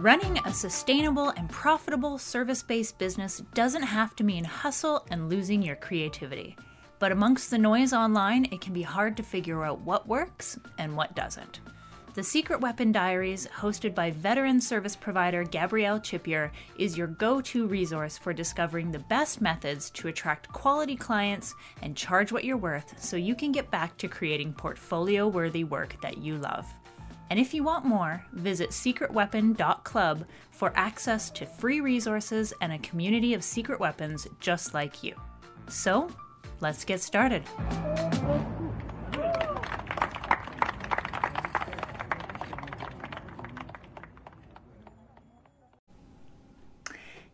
Running a sustainable and profitable service based business doesn't have to mean hustle and losing your creativity. But amongst the noise online, it can be hard to figure out what works and what doesn't. The Secret Weapon Diaries, hosted by veteran service provider Gabrielle Chipier, is your go to resource for discovering the best methods to attract quality clients and charge what you're worth so you can get back to creating portfolio worthy work that you love. And if you want more, visit secretweapon.club for access to free resources and a community of secret weapons just like you. So, let's get started.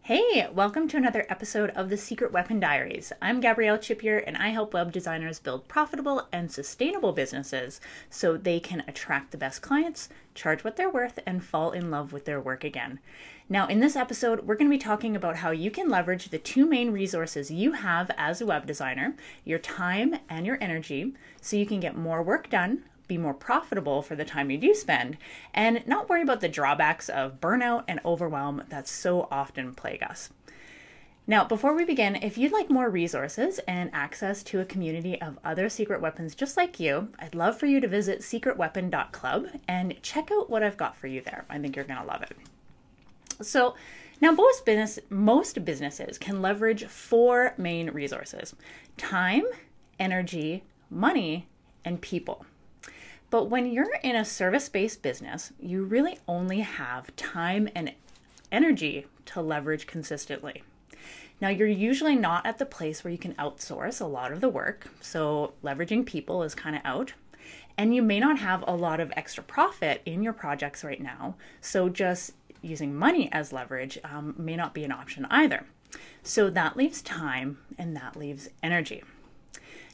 Hey, welcome to another episode of the Secret Weapon Diaries. I'm Gabrielle Chipier, and I help web designers build profitable and sustainable businesses so they can attract the best clients, charge what they're worth, and fall in love with their work again. Now, in this episode, we're going to be talking about how you can leverage the two main resources you have as a web designer your time and your energy so you can get more work done be more profitable for the time you do spend and not worry about the drawbacks of burnout and overwhelm that so often plague us. Now, before we begin, if you'd like more resources and access to a community of other secret weapons just like you, I'd love for you to visit secretweapon.club and check out what I've got for you there. I think you're going to love it. So, now most business most businesses can leverage four main resources: time, energy, money, and people. But when you're in a service based business, you really only have time and energy to leverage consistently. Now, you're usually not at the place where you can outsource a lot of the work, so leveraging people is kind of out. And you may not have a lot of extra profit in your projects right now, so just using money as leverage um, may not be an option either. So that leaves time and that leaves energy.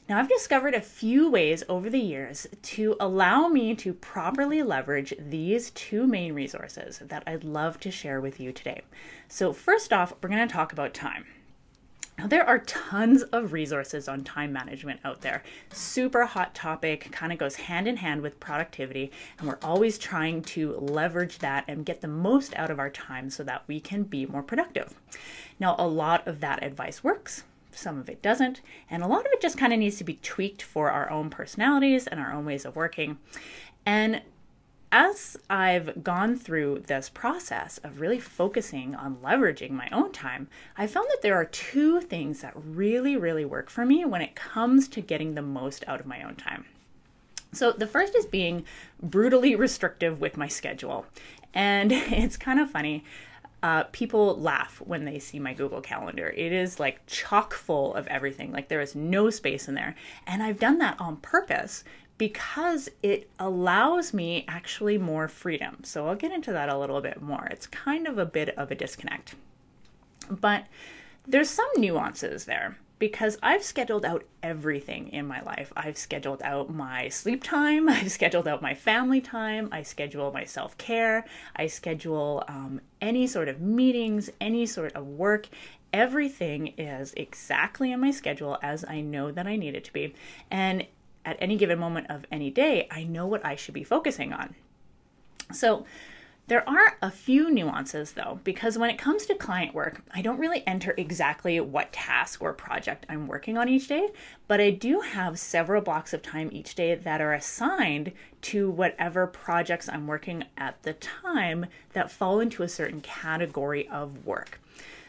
Now, I've discovered a few ways over the years to allow me to properly leverage these two main resources that I'd love to share with you today. So, first off, we're going to talk about time. Now, there are tons of resources on time management out there. Super hot topic, kind of goes hand in hand with productivity, and we're always trying to leverage that and get the most out of our time so that we can be more productive. Now, a lot of that advice works, some of it doesn't, and a lot of it just kind of needs to be tweaked for our own personalities and our own ways of working. And as I've gone through this process of really focusing on leveraging my own time, I found that there are two things that really, really work for me when it comes to getting the most out of my own time. So, the first is being brutally restrictive with my schedule. And it's kind of funny uh, people laugh when they see my Google Calendar. It is like chock full of everything. Like there is no space in there. And I've done that on purpose because it allows me actually more freedom. So I'll get into that a little bit more. It's kind of a bit of a disconnect. But there's some nuances there because I've scheduled out everything in my life. I've scheduled out my sleep time, I've scheduled out my family time, I schedule my self care, I schedule um, any sort of meetings, any sort of work. Everything is exactly in my schedule as I know that I need it to be. And at any given moment of any day, I know what I should be focusing on. So, there are a few nuances though, because when it comes to client work, I don't really enter exactly what task or project I'm working on each day, but I do have several blocks of time each day that are assigned to whatever projects I'm working at the time that fall into a certain category of work.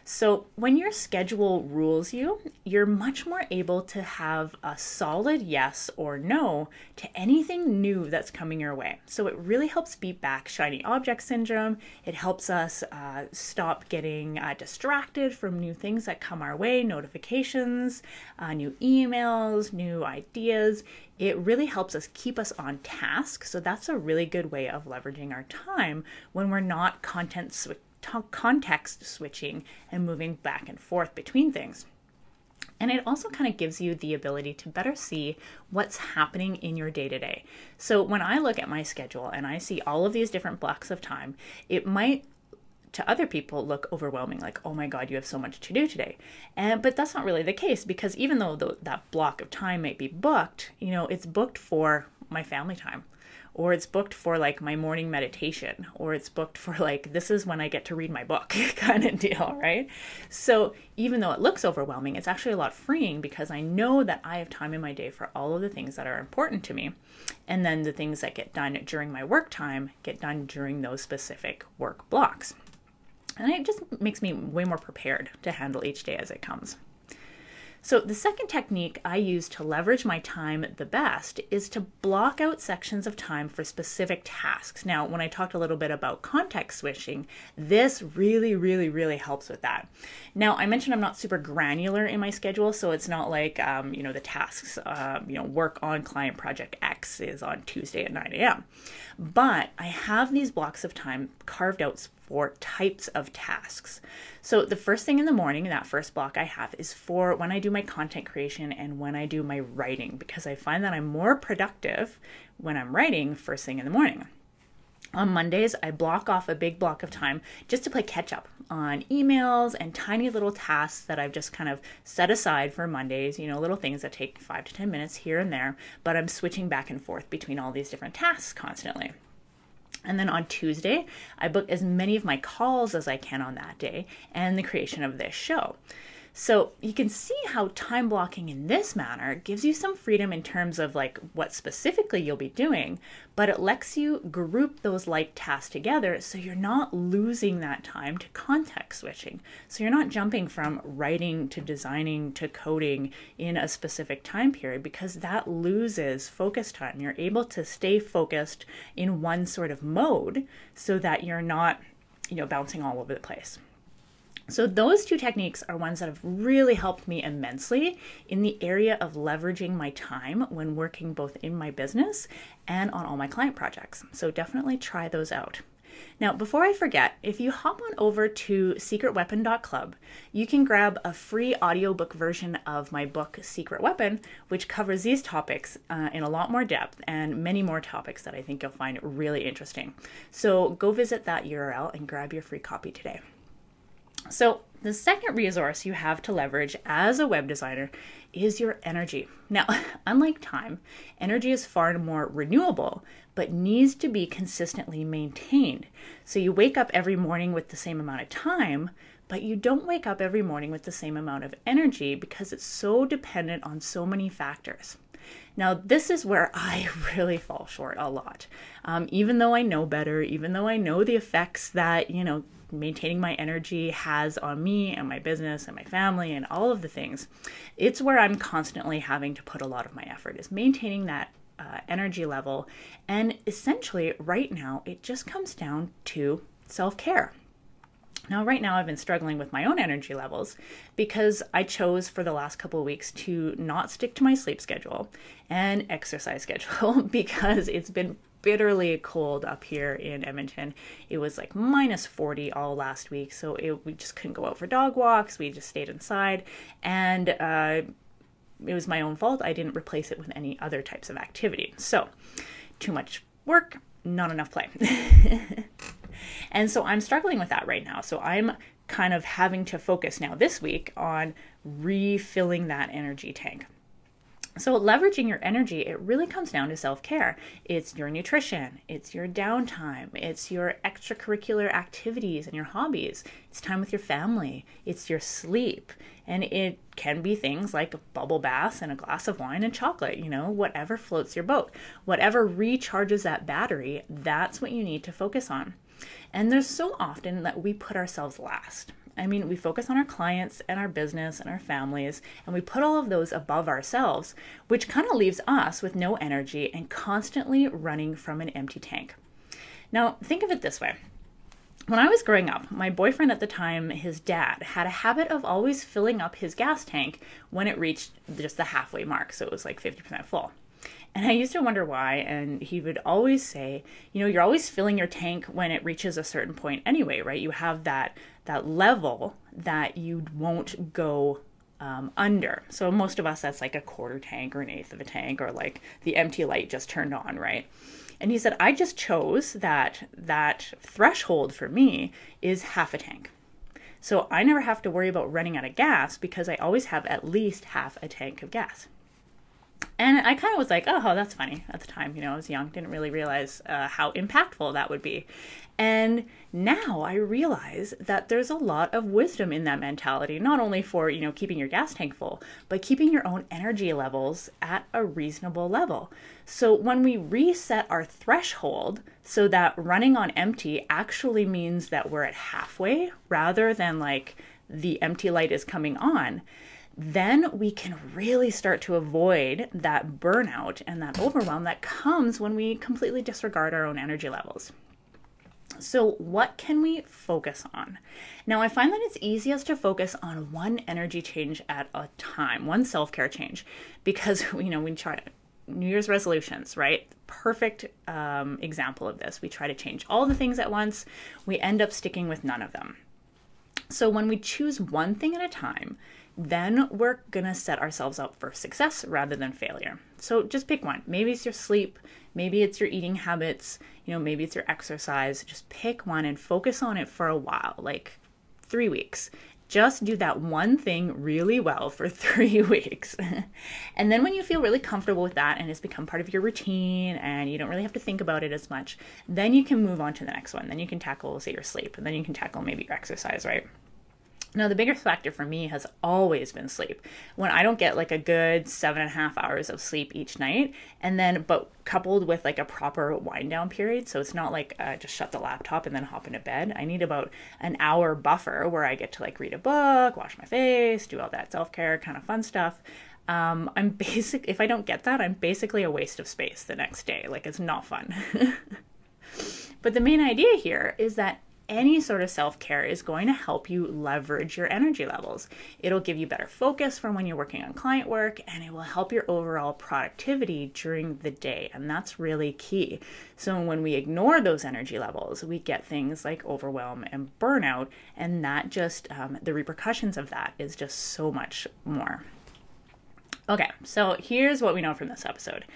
So, when your schedule rules you, you're much more able to have a solid yes or no to anything new that's coming your way. So, it really helps beat back shiny object syndrome. It helps us uh, stop getting uh, distracted from new things that come our way, notifications, uh, new emails, new ideas. It really helps us keep us on task. So, that's a really good way of leveraging our time when we're not content switching context switching and moving back and forth between things. And it also kind of gives you the ability to better see what's happening in your day to day. So when I look at my schedule and I see all of these different blocks of time, it might to other people look overwhelming like oh my god you have so much to do today and but that's not really the case because even though the, that block of time might be booked you know it's booked for my family time or it's booked for like my morning meditation, or it's booked for like this is when I get to read my book kind of deal, right? So even though it looks overwhelming, it's actually a lot freeing because I know that I have time in my day for all of the things that are important to me. And then the things that get done during my work time get done during those specific work blocks. And it just makes me way more prepared to handle each day as it comes. So, the second technique I use to leverage my time the best is to block out sections of time for specific tasks. Now, when I talked a little bit about context switching, this really, really, really helps with that. Now, I mentioned I'm not super granular in my schedule, so it's not like, um, you know, the tasks, uh, you know, work on client project X is on Tuesday at 9 a.m. But I have these blocks of time carved out for types of tasks. So, the first thing in the morning, that first block I have, is for when I do my content creation and when I do my writing, because I find that I'm more productive when I'm writing first thing in the morning. On Mondays, I block off a big block of time just to play catch up on emails and tiny little tasks that I've just kind of set aside for Mondays, you know, little things that take five to 10 minutes here and there, but I'm switching back and forth between all these different tasks constantly. And then on Tuesday, I book as many of my calls as I can on that day and the creation of this show. So you can see how time blocking in this manner gives you some freedom in terms of like what specifically you'll be doing, but it lets you group those like tasks together so you're not losing that time to context switching. So you're not jumping from writing to designing to coding in a specific time period because that loses focus time. You're able to stay focused in one sort of mode so that you're not, you know, bouncing all over the place. So, those two techniques are ones that have really helped me immensely in the area of leveraging my time when working both in my business and on all my client projects. So, definitely try those out. Now, before I forget, if you hop on over to secretweapon.club, you can grab a free audiobook version of my book, Secret Weapon, which covers these topics uh, in a lot more depth and many more topics that I think you'll find really interesting. So go visit that URL and grab your free copy today. So, the second resource you have to leverage as a web designer is your energy. Now, unlike time, energy is far more renewable, but needs to be consistently maintained. So, you wake up every morning with the same amount of time, but you don't wake up every morning with the same amount of energy because it's so dependent on so many factors. Now, this is where I really fall short a lot. Um, even though I know better, even though I know the effects that, you know, maintaining my energy has on me and my business and my family and all of the things, it's where I'm constantly having to put a lot of my effort is maintaining that uh, energy level. And essentially, right now, it just comes down to self care. Now, right now, I've been struggling with my own energy levels because I chose for the last couple of weeks to not stick to my sleep schedule and exercise schedule because it's been bitterly cold up here in Edmonton. It was like minus 40 all last week, so it, we just couldn't go out for dog walks. We just stayed inside, and uh, it was my own fault. I didn't replace it with any other types of activity. So, too much work, not enough play. and so I'm struggling with that right now. So I'm kind of having to focus now this week on refilling that energy tank. So, leveraging your energy, it really comes down to self care. It's your nutrition, it's your downtime, it's your extracurricular activities and your hobbies, it's time with your family, it's your sleep. And it can be things like a bubble baths and a glass of wine and chocolate, you know, whatever floats your boat. Whatever recharges that battery, that's what you need to focus on. And there's so often that we put ourselves last. I mean, we focus on our clients and our business and our families, and we put all of those above ourselves, which kind of leaves us with no energy and constantly running from an empty tank. Now, think of it this way. When I was growing up, my boyfriend at the time, his dad, had a habit of always filling up his gas tank when it reached just the halfway mark, so it was like 50% full. And I used to wonder why. And he would always say, you know, you're always filling your tank when it reaches a certain point anyway, right? You have that that level that you won't go um, under. So most of us, that's like a quarter tank or an eighth of a tank, or like the empty light just turned on, right? And he said, I just chose that that threshold for me is half a tank. So I never have to worry about running out of gas because I always have at least half a tank of gas. And I kind of was like, oh, that's funny at the time. You know, I was young, didn't really realize uh, how impactful that would be. And now I realize that there's a lot of wisdom in that mentality, not only for, you know, keeping your gas tank full, but keeping your own energy levels at a reasonable level. So when we reset our threshold so that running on empty actually means that we're at halfway rather than like the empty light is coming on, then we can really start to avoid that burnout and that overwhelm that comes when we completely disregard our own energy levels. So, what can we focus on? Now, I find that it's easiest to focus on one energy change at a time, one self care change, because, you know, we try New Year's resolutions, right? Perfect um, example of this. We try to change all the things at once, we end up sticking with none of them. So, when we choose one thing at a time, then we're going to set ourselves up for success rather than failure. So just pick one. Maybe it's your sleep, maybe it's your eating habits, you know, maybe it's your exercise. Just pick one and focus on it for a while, like 3 weeks. Just do that one thing really well for three weeks. and then, when you feel really comfortable with that and it's become part of your routine and you don't really have to think about it as much, then you can move on to the next one. Then you can tackle, say, your sleep, and then you can tackle maybe your exercise, right? Now, the biggest factor for me has always been sleep. When I don't get like a good seven and a half hours of sleep each night, and then, but coupled with like a proper wind down period, so it's not like uh, just shut the laptop and then hop into bed. I need about an hour buffer where I get to like read a book, wash my face, do all that self care kind of fun stuff. Um, I'm basic, if I don't get that, I'm basically a waste of space the next day. Like it's not fun. but the main idea here is that any sort of self care is going to help you leverage your energy levels. It'll give you better focus from when you're working on client work and it will help your overall productivity during the day. And that's really key. So, when we ignore those energy levels, we get things like overwhelm and burnout. And that just, um, the repercussions of that is just so much more. Okay, so here's what we know from this episode.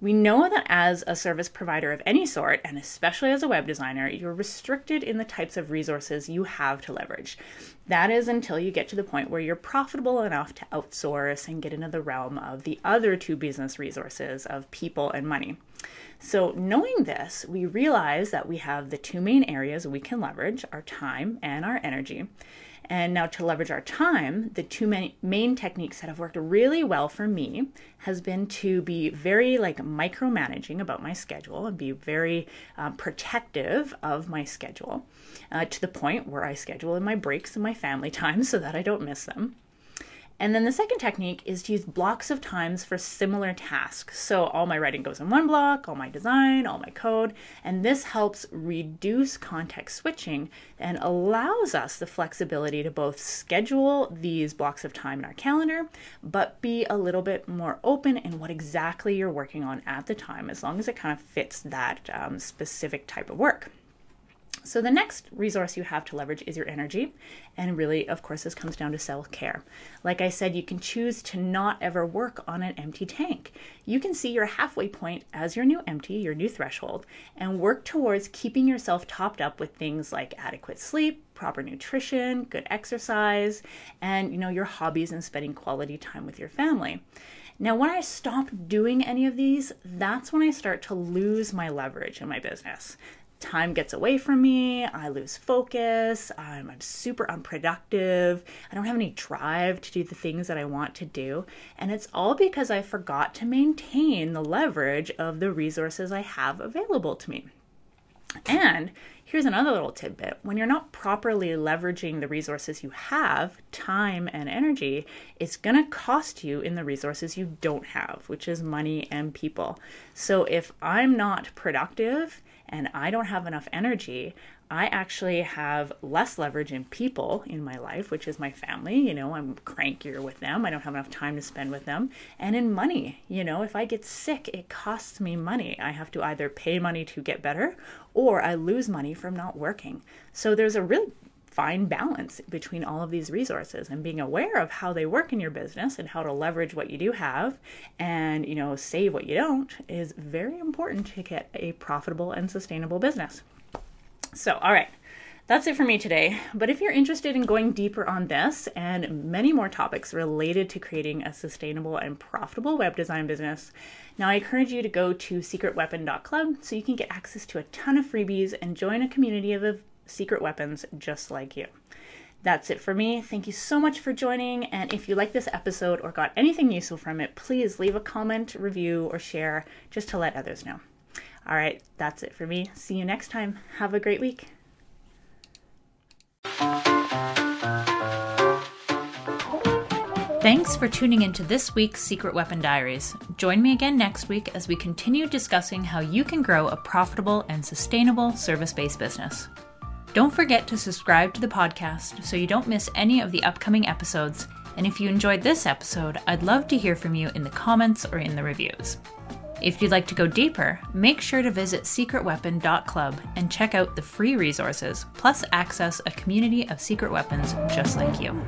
We know that as a service provider of any sort, and especially as a web designer, you're restricted in the types of resources you have to leverage. That is until you get to the point where you're profitable enough to outsource and get into the realm of the other two business resources of people and money. So, knowing this, we realize that we have the two main areas we can leverage our time and our energy. And now to leverage our time, the two main, techniques that have worked really well for me has been to be very like micromanaging about my schedule and be very uh, protective of my schedule uh, to the point where I schedule in my breaks and my family time so that I don't miss them. And then the second technique is to use blocks of times for similar tasks. So all my writing goes in one block, all my design, all my code, and this helps reduce context switching and allows us the flexibility to both schedule these blocks of time in our calendar, but be a little bit more open in what exactly you're working on at the time, as long as it kind of fits that um, specific type of work. So, the next resource you have to leverage is your energy. And really, of course, this comes down to self care. Like I said, you can choose to not ever work on an empty tank. You can see your halfway point as your new empty, your new threshold, and work towards keeping yourself topped up with things like adequate sleep, proper nutrition, good exercise, and you know, your hobbies and spending quality time with your family. Now, when I stop doing any of these, that's when I start to lose my leverage in my business time gets away from me. I lose focus. I'm, I'm, super unproductive. I don't have any drive to do the things that I want to do. And it's all because I forgot to maintain the leverage of the resources I have available to me. And here's another little tidbit when you're not properly leveraging the resources you have, time and energy, it's going to cost you in the resources you don't have, which is money and people. So if I'm not productive, and I don't have enough energy, I actually have less leverage in people in my life, which is my family. You know, I'm crankier with them. I don't have enough time to spend with them. And in money, you know, if I get sick, it costs me money. I have to either pay money to get better or I lose money from not working. So there's a really fine balance between all of these resources and being aware of how they work in your business and how to leverage what you do have and you know save what you don't is very important to get a profitable and sustainable business so all right That's it for me today. But if you're interested in going deeper on this and many more topics related to creating a sustainable and profitable web design business, now I encourage you to go to secretweapon.club so you can get access to a ton of freebies and join a community of secret weapons just like you. That's it for me. Thank you so much for joining. And if you like this episode or got anything useful from it, please leave a comment, review, or share just to let others know. All right, that's it for me. See you next time. Have a great week. Thanks for tuning into this week's Secret Weapon Diaries. Join me again next week as we continue discussing how you can grow a profitable and sustainable service based business. Don't forget to subscribe to the podcast so you don't miss any of the upcoming episodes. And if you enjoyed this episode, I'd love to hear from you in the comments or in the reviews. If you'd like to go deeper, make sure to visit secretweapon.club and check out the free resources, plus access a community of secret weapons just like you.